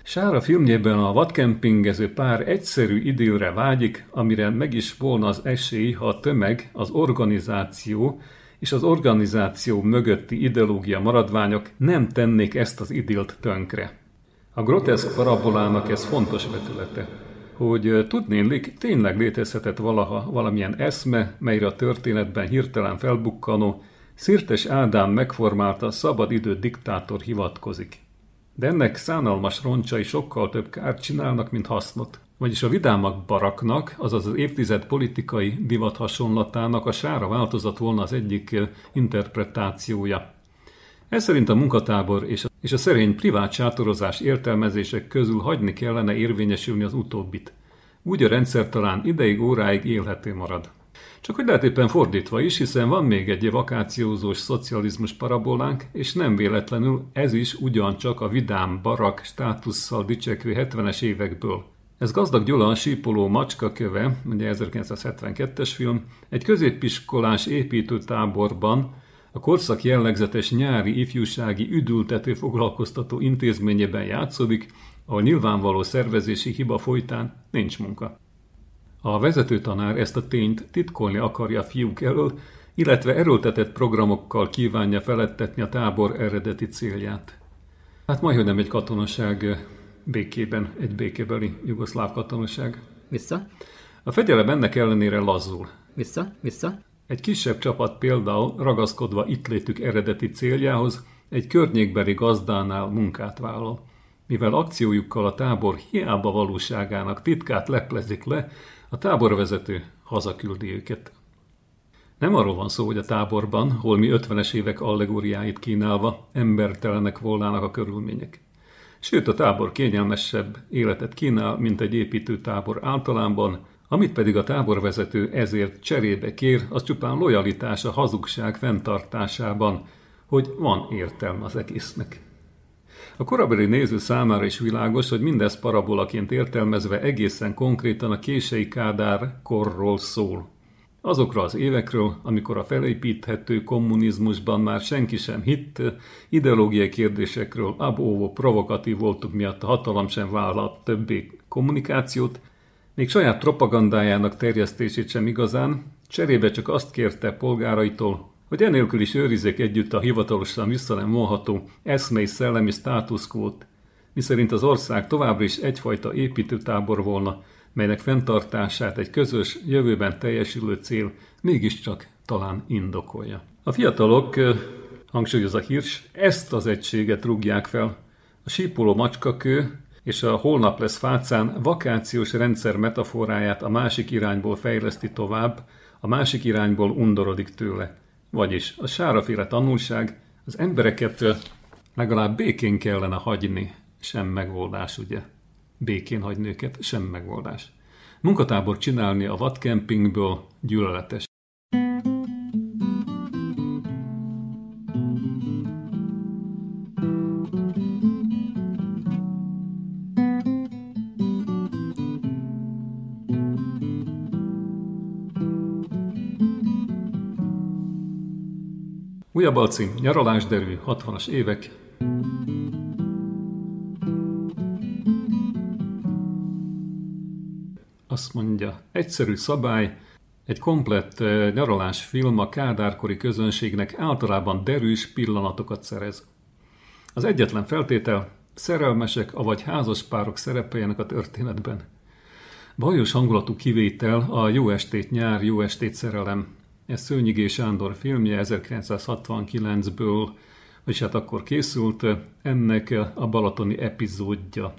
Sára filmjében a vadkempingező pár egyszerű idillre vágyik, amire meg is volna az esély, ha a tömeg, az organizáció és az organizáció mögötti ideológia maradványok nem tennék ezt az idilt tönkre. A groteszk parabolának ez fontos vetülete, hogy tudnélik, tényleg létezhetett valaha valamilyen eszme, melyre a történetben hirtelen felbukkanó, Szirtes Ádám megformálta szabadidő diktátor hivatkozik. De ennek szánalmas roncsai sokkal több kárt csinálnak, mint hasznot. Vagyis a vidámak baraknak, azaz az évtized politikai divat hasonlatának a sára változat volna az egyik interpretációja. Ez szerint a munkatábor és a, és a szerény privát sátorozás értelmezések közül hagyni kellene érvényesülni az utóbbit. Úgy a rendszer talán ideig, óráig élhető marad. Csak hogy lehet éppen fordítva is, hiszen van még egy vakációzós szocializmus parabolánk, és nem véletlenül ez is ugyancsak a vidám barak státusszal dicsekvő 70-es évekből. Ez gazdag Gyula a sípoló macska köve, ugye 1972-es film, egy középiskolás építőtáborban, a korszak jellegzetes nyári ifjúsági üdültető foglalkoztató intézményében játszódik, ahol nyilvánvaló szervezési hiba folytán nincs munka. A vezető tanár ezt a tényt titkolni akarja a fiúk elől, illetve erőltetett programokkal kívánja felettetni a tábor eredeti célját. Hát majd, hogy nem egy katonaság békében, egy békébeli jugoszláv katonaság. Vissza. A fegyelem ennek ellenére lazul. Vissza, vissza. Egy kisebb csapat például ragaszkodva itt létük eredeti céljához egy környékbeli gazdánál munkát vállal. Mivel akciójukkal a tábor hiába valóságának titkát leplezik le, a táborvezető hazaküldi őket. Nem arról van szó, hogy a táborban, hol mi 50-es évek allegóriáit kínálva, embertelenek volnának a körülmények. Sőt, a tábor kényelmesebb életet kínál, mint egy építőtábor általában, amit pedig a táborvezető ezért cserébe kér, az csupán lojalitás a hazugság fenntartásában, hogy van értelme az egésznek. A korabeli néző számára is világos, hogy mindez parabolaként értelmezve egészen konkrétan a kései Kádár korról szól. Azokra az évekről, amikor a felépíthető kommunizmusban már senki sem hitt, ideológiai kérdésekről abóvó provokatív voltuk miatt a hatalom sem vállalt többé kommunikációt, még saját propagandájának terjesztését sem igazán, cserébe csak azt kérte polgáraitól, hogy enélkül is őrizzék együtt a hivatalosan vissza nem vonható eszmei szellemi státuszkvót, miszerint az ország továbbra is egyfajta építőtábor volna, melynek fenntartását egy közös, jövőben teljesülő cél mégiscsak talán indokolja. A fiatalok, hangsúlyozza Hirs, ezt az egységet rúgják fel. A sípoló macskakő és a holnap lesz fácán vakációs rendszer metaforáját a másik irányból fejleszti tovább, a másik irányból undorodik tőle. Vagyis a sáraféle tanulság az embereket legalább békén kellene hagyni, sem megoldás, ugye? Békén hagyni őket, sem megoldás. Munkatábor csinálni a vadkempingből gyűlöletes. Újabb alcím, nyaralás derű, 60-as évek. Azt mondja, egyszerű szabály, egy komplett nyaralás film a kádárkori közönségnek általában derűs pillanatokat szerez. Az egyetlen feltétel, szerelmesek, avagy házaspárok szerepeljenek a történetben. Bajos hangulatú kivétel a Jó estét nyár, jó estét szerelem ez Szőnyigé Sándor filmje 1969-ből, vagyis hát akkor készült ennek a balatoni epizódja,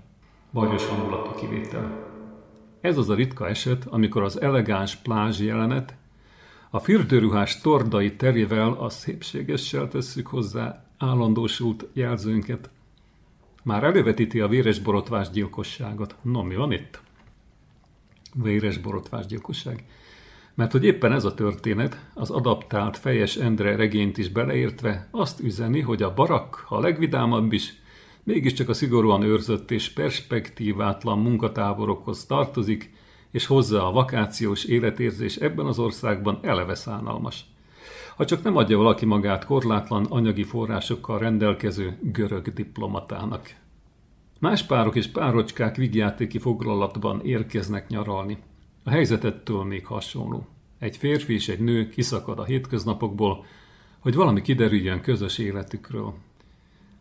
bajos hangulatú kivétel. Ez az a ritka eset, amikor az elegáns plázs jelenet a fürdőruhás tordai terjevel a szépségessel tesszük hozzá állandósult jelzőnket. Már elővetíti a véres borotvás gyilkosságot. No, mi van itt? Véres borotvás gyilkosság. Mert hogy éppen ez a történet, az adaptált Fejes Endre regényt is beleértve, azt üzeni, hogy a barak, ha legvidámabb is, mégiscsak a szigorúan őrzött és perspektívátlan munkatáborokhoz tartozik, és hozzá a vakációs életérzés ebben az országban eleve szánalmas. Ha csak nem adja valaki magát korlátlan anyagi forrásokkal rendelkező görög diplomatának. Más párok és párocskák vigyátéki foglalatban érkeznek nyaralni. A helyzetettől még hasonló. Egy férfi és egy nő kiszakad a hétköznapokból, hogy valami kiderüljön közös életükről.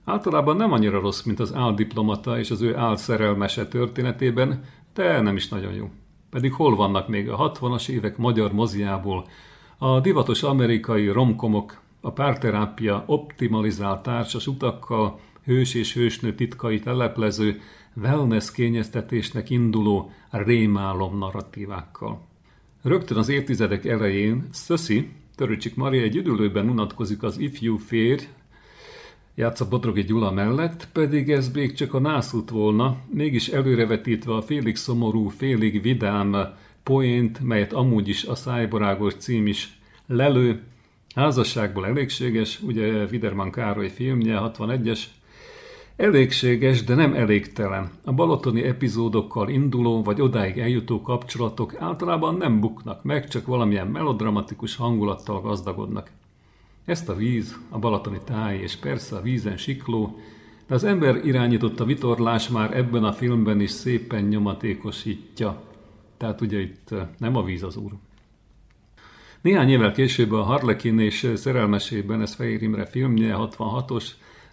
Általában nem annyira rossz, mint az áldiplomata és az ő álszerelmese történetében, de nem is nagyon jó. Pedig hol vannak még a 60-as évek magyar moziából, a divatos amerikai romkomok, a párterápia optimalizált társas utakkal, hős és hősnő titkait leleplező, wellness kényeztetésnek induló rémálom narratívákkal. Rögtön az évtizedek elején Szöszi, Töröcsik Maria egy üdülőben unatkozik az ifjú férj, játsza Bodrogi Gyula mellett, pedig ez még csak a nászút volna, mégis előrevetítve a félig szomorú, félig vidám poént, melyet amúgy is a szájborágos cím is lelő, házasságból elégséges, ugye Widerman Károly filmje, 61-es, Elégséges, de nem elégtelen. A balatoni epizódokkal induló vagy odáig eljutó kapcsolatok általában nem buknak meg, csak valamilyen melodramatikus hangulattal gazdagodnak. Ezt a víz, a balatoni táj és persze a vízen sikló, de az ember irányította vitorlás már ebben a filmben is szépen nyomatékosítja. Tehát ugye itt nem a víz az úr. Néhány évvel később a Harlekin és szerelmesében, ez Fehér Imre filmje, 66-os,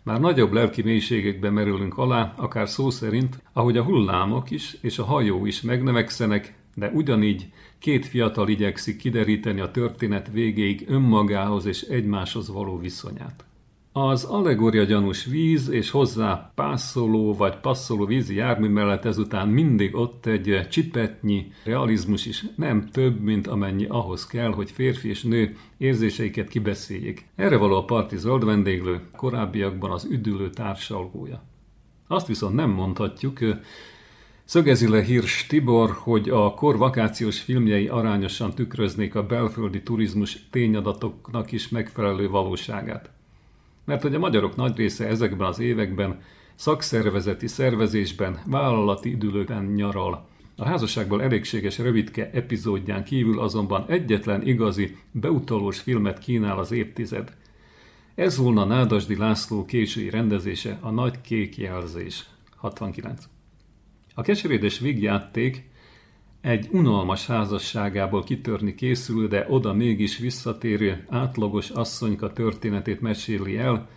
már nagyobb lelki mélységekbe merülünk alá, akár szó szerint, ahogy a hullámok is és a hajó is megnövekszenek, de ugyanígy két fiatal igyekszik kideríteni a történet végéig önmagához és egymáshoz való viszonyát. Az allegória gyanús víz és hozzá pászoló vagy passzoló vízi jármű mellett ezután mindig ott egy csipetnyi realizmus is nem több, mint amennyi ahhoz kell, hogy férfi és nő érzéseiket kibeszéljék. Erre való a parti zöld vendéglő, korábbiakban az üdülő társalgója. Azt viszont nem mondhatjuk, Szögezi le Hirsch Tibor, hogy a kor vakációs filmjei arányosan tükröznék a belföldi turizmus tényadatoknak is megfelelő valóságát mert hogy a magyarok nagy része ezekben az években szakszervezeti szervezésben, vállalati időlőben nyaral. A házasságból elégséges rövidke epizódján kívül azonban egyetlen igazi, beutalós filmet kínál az évtized. Ez volna Nádasdi László késői rendezése, a Nagy Kék Jelzés, 69. A keserédes vígjáték egy unalmas házasságából kitörni készül, de oda mégis visszatérő átlagos asszonyka történetét meséli el,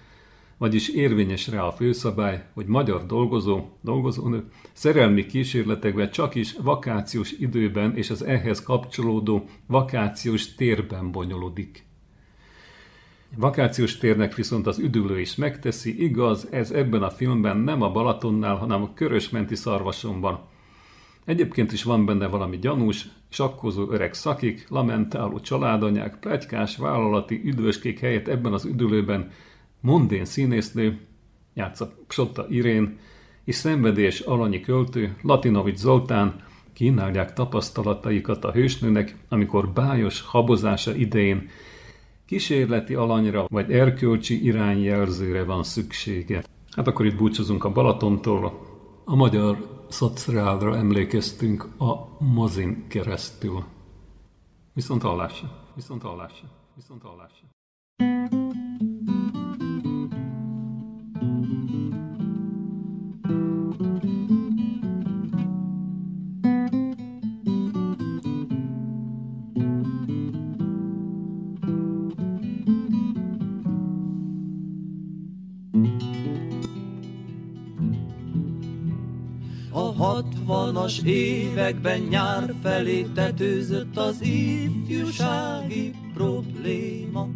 vagyis érvényes rá a főszabály, hogy magyar dolgozó, dolgozónő szerelmi kísérletekben csak is vakációs időben és az ehhez kapcsolódó vakációs térben bonyolódik. Vakációs térnek viszont az üdülő is megteszi, igaz, ez ebben a filmben nem a Balatonnál, hanem a Körösmenti szarvasonban, Egyébként is van benne valami gyanús, sakkozó öreg szakik, lamentáló családanyák, plegykás, vállalati üdvöskék helyett ebben az üdülőben mondén színésznő, játsza Psotta Irén, és szenvedés alanyi költő, Latinovics Zoltán kínálják tapasztalataikat a hősnőnek, amikor bájos habozása idején kísérleti alanyra vagy erkölcsi irányjelzőre van szüksége. Hát akkor itt búcsúzunk a Balatontól, a magyar szociálra emlékeztünk a mozin keresztül. Viszont hallásra, viszont hallásra, viszont hallásra. Hatvanas években nyár felé tetőzött az ifjúsági probléma.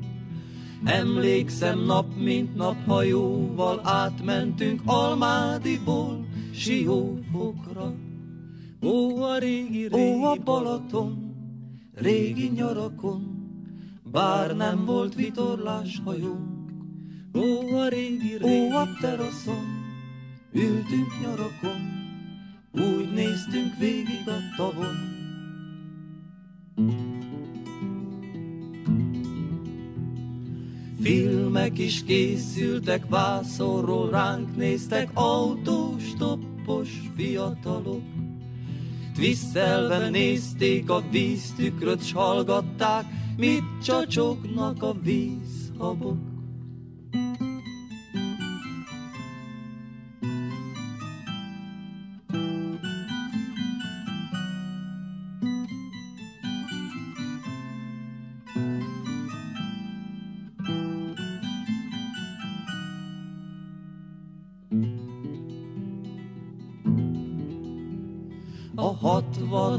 Emlékszem nap mint nap hajóval átmentünk Almádiból Siófokra. Ó, a régi, régi Ó, a Balaton, régi nyarakon, bár nem volt vitorlás hajónk. Ó, a régi, régi Ó, a teraszon, ültünk nyarakon, úgy néztünk végig a tavon. Filmek is készültek, vászorról ránk néztek autós, toppos fiatalok. Twiszelve nézték a víztükröt, s hallgatták, mit csacsognak a vízhabok.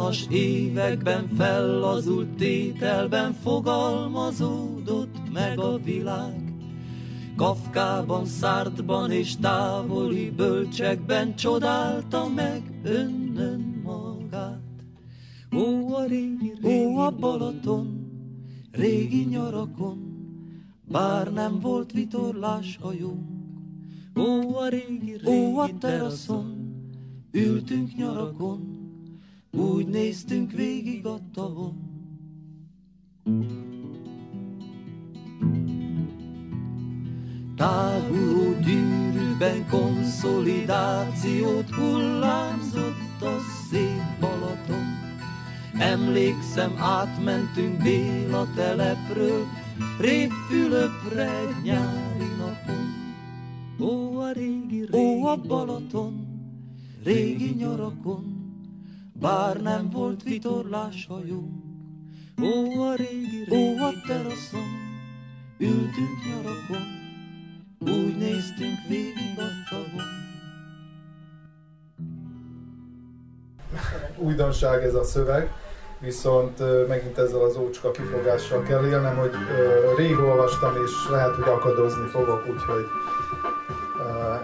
60-as években fellazult tételben fogalmazódott meg a világ. Kafkában, szártban és távoli bölcsekben csodálta meg önnön magát. Ó, a régi, régi ó, a Balaton, régi nyarakon, bár nem volt vitorlás hajónk. Ó, a régi, régi ó, a teraszon, ültünk nyarakon, úgy néztünk végig a tavon. Táguló gyűrűben konszolidációt hullámzott a szép Balaton. Emlékszem, átmentünk Béla telepről, Révfülöpre egy nyári napon. Ó, a régi, régi Ó, a Balaton, régi nyarakon, bár nem volt vitorlás hajónk. Ó, a régi, régi Ó, a teraszon, ültünk nyarakon, úgy néztünk végig a tavon. újdonság ez a szöveg, viszont megint ezzel az ócska kifogással kell élnem, hogy rég olvastam, és lehet, hogy akadozni fogok, úgyhogy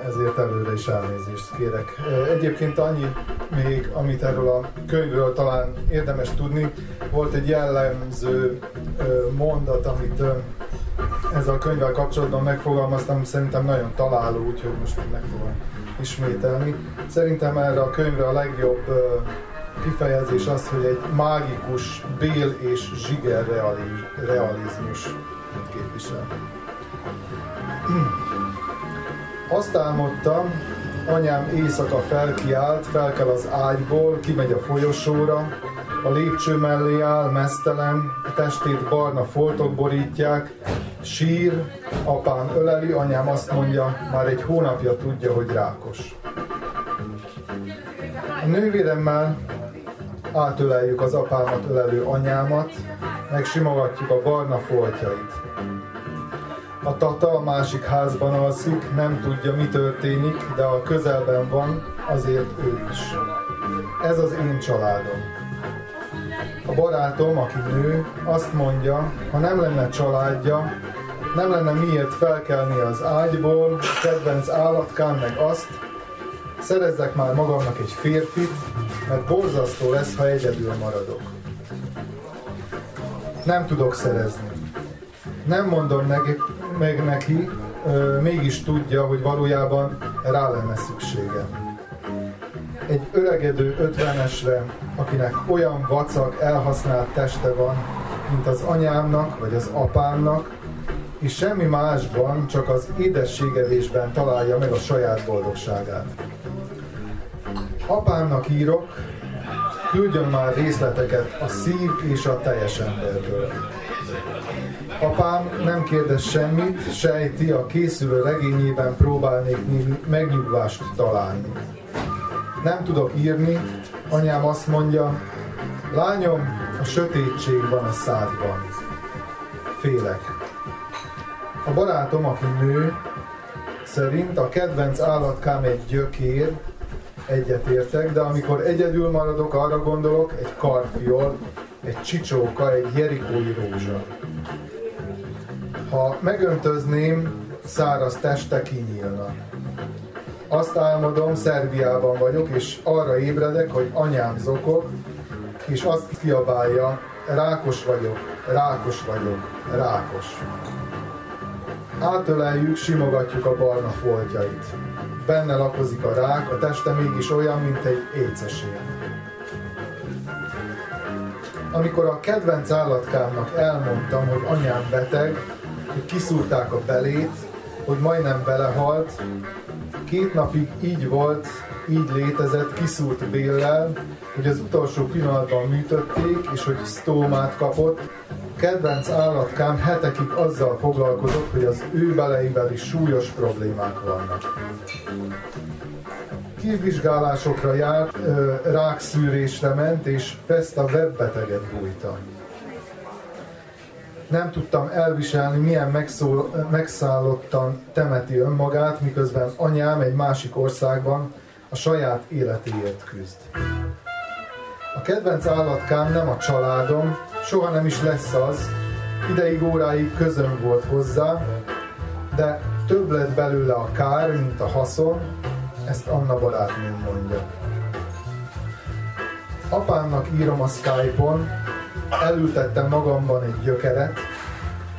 ezért előre is elnézést kérek. Egyébként annyi még, amit erről a könyvről talán érdemes tudni, volt egy jellemző mondat, amit ezzel a könyvvel kapcsolatban megfogalmaztam, szerintem nagyon találó, úgyhogy most meg fogom ismételni. Szerintem erre a könyvre a legjobb kifejezés az, hogy egy mágikus bél és zsiger reali- realizmus képvisel. Azt álmodtam, anyám éjszaka felkiált, felkel az ágyból, kimegy a folyosóra, a lépcső mellé áll, mesztelen, testét barna foltok borítják, sír, apám öleli, anyám azt mondja, már egy hónapja tudja, hogy rákos. A nővéremmel átöleljük az apámat ölelő anyámat, megsimogatjuk a barna foltjait. A tata a másik házban alszik, nem tudja, mi történik, de a közelben van, azért ő is. Ez az én családom. A barátom, aki nő, azt mondja, ha nem lenne családja, nem lenne miért felkelni az ágyból, a kedvenc állatkám meg azt, szerezzek már magamnak egy férfit, mert borzasztó lesz, ha egyedül maradok. Nem tudok szerezni. Nem mondom meg, meg neki, mégis tudja, hogy valójában rá lenne szüksége. Egy öregedő ötvenesre, akinek olyan vacak, elhasznált teste van, mint az anyámnak vagy az apámnak, és semmi másban, csak az édességevésben találja meg a saját boldogságát. Apámnak írok, küldjön már részleteket a szív és a teljes emberből. Apám nem kérdez semmit, sejti, a készülő regényében próbálnék megnyugvást találni. Nem tudok írni, anyám azt mondja, lányom, a sötétség van a szádban. Félek. A barátom, aki nő, szerint a kedvenc állatkám egy gyökér, egyetértek, de amikor egyedül maradok, arra gondolok, egy karfiol, egy csicsóka, egy jerikói rózsa. Ha megöntözném, száraz teste kinyílna. Azt álmodom, Szerbiában vagyok, és arra ébredek, hogy anyám zokog, és azt kiabálja, rákos vagyok, rákos vagyok, rákos. Átöleljük, simogatjuk a barna foltjait. Benne lakozik a rák, a teste mégis olyan, mint egy écesél. Amikor a kedvenc állatkámnak elmondtam, hogy anyám beteg, hogy kiszúrták a belét, hogy majdnem belehalt, két napig így volt, így létezett, kiszúrt béllel, hogy az utolsó pillanatban műtötték, és hogy sztómát kapott. Kedvenc állatkám hetekig azzal foglalkozott, hogy az ő beleivel is súlyos problémák vannak. Kivizsgálásokra járt, rákszűrésre ment, és Festa webbeteget bújta. Nem tudtam elviselni, milyen megszól, megszállottan temeti önmagát, miközben anyám egy másik országban a saját életéért küzd. A kedvenc állatkám nem a családom, soha nem is lesz az, ideig óráig közöm volt hozzá, de több lett belőle a kár, mint a haszon, ezt Anna barátnőm mondja. Apámnak írom a Skype-on, elültettem magamban egy gyökeret,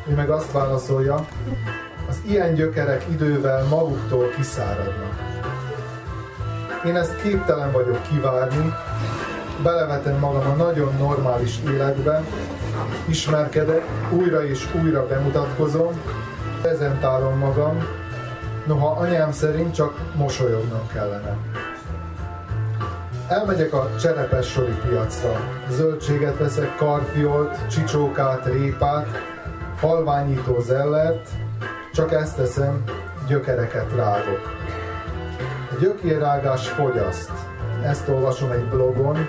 ő meg azt válaszolja, az ilyen gyökerek idővel maguktól kiszáradnak. Én ezt képtelen vagyok kivárni, belevetem magam a nagyon normális életbe, ismerkedek, újra és újra bemutatkozom, prezentálom magam, noha anyám szerint csak mosolyognom kellene. Elmegyek a cserepes sori piacra. Zöldséget veszek, karfiolt, csicsókát, répát, halványító zellert, csak ezt teszem, gyökereket rágok. A gyökérrágás fogyaszt. Ezt olvasom egy blogon.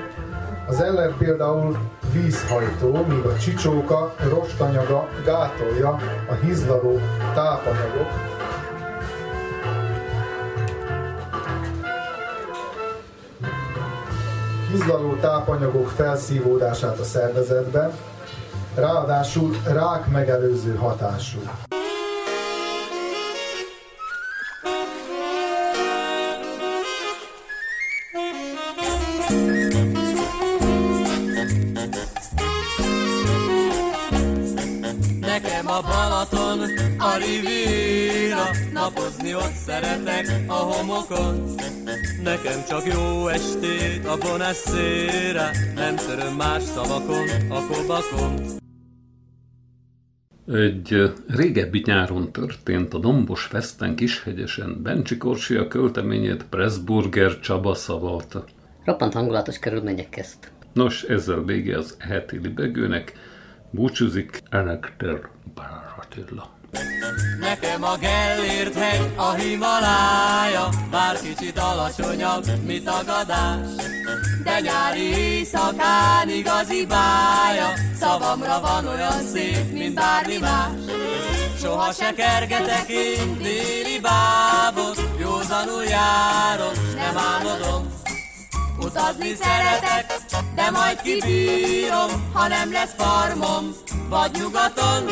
Az eller például vízhajtó, míg a csicsóka rostanyaga gátolja a hizlaló tápanyagok, hizlaló tápanyagok felszívódását a szervezetbe, ráadásul rák megelőző hatású. Ott szeretek a homokon. Nekem csak jó estét a Bonasszéra, nem töröm más szavakon, a kobakon. Egy régebbi nyáron történt a Dombos Festen Kishegyesen Bencsi Korsia költeményét Pressburger Csaba szavalta. Roppant hangulatos körülmények közt. Nos, ezzel vége az heti libegőnek. Búcsúzik Enekter Attila. Nekem a Gellért hegy, a Himalája, bár kicsit alacsonyabb, mi tagadás. De nyári éjszakán igazi bája, szavamra van olyan szép, mint bármi más. Soha se kergetek én déli bábot, józanul járok, nem álmodom. Utazni szeretek, de majd kibírom, ha nem lesz farmom, vagy nyugaton,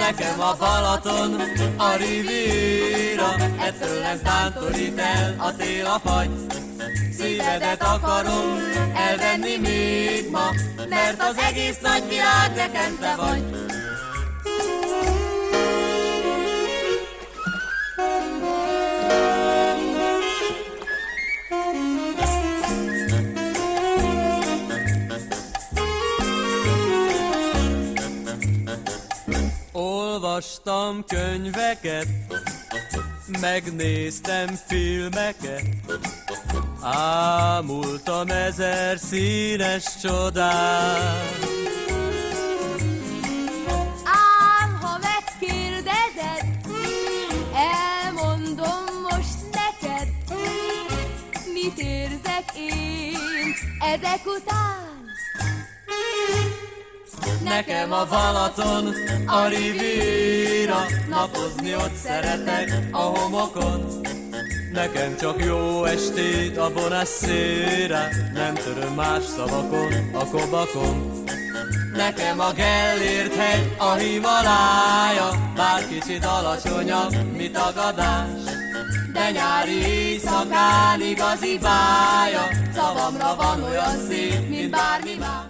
Nekem a Balaton, a Riviera, ettől ez tántorít el a tél a fagy. Szívedet akarom elvenni még ma, mert az egész nagy világ nekem te vagy. Olvastam könyveket, megnéztem filmeket, ámultam ezer színes csodát. Ám, ha elmondom most neked, mit érzek én ezek után. Nekem a Balaton, a Riviera, napozni ott szeretek a homokon. Nekem csak jó estét a Bonasszéra, nem töröm más szavakon, a kobakon. Nekem a Gellért hegy, a Himalája, bár kicsit alacsonyabb, mi tagadás. De nyári éjszakán igazi bája, szavamra van olyan szép, mint bármi más.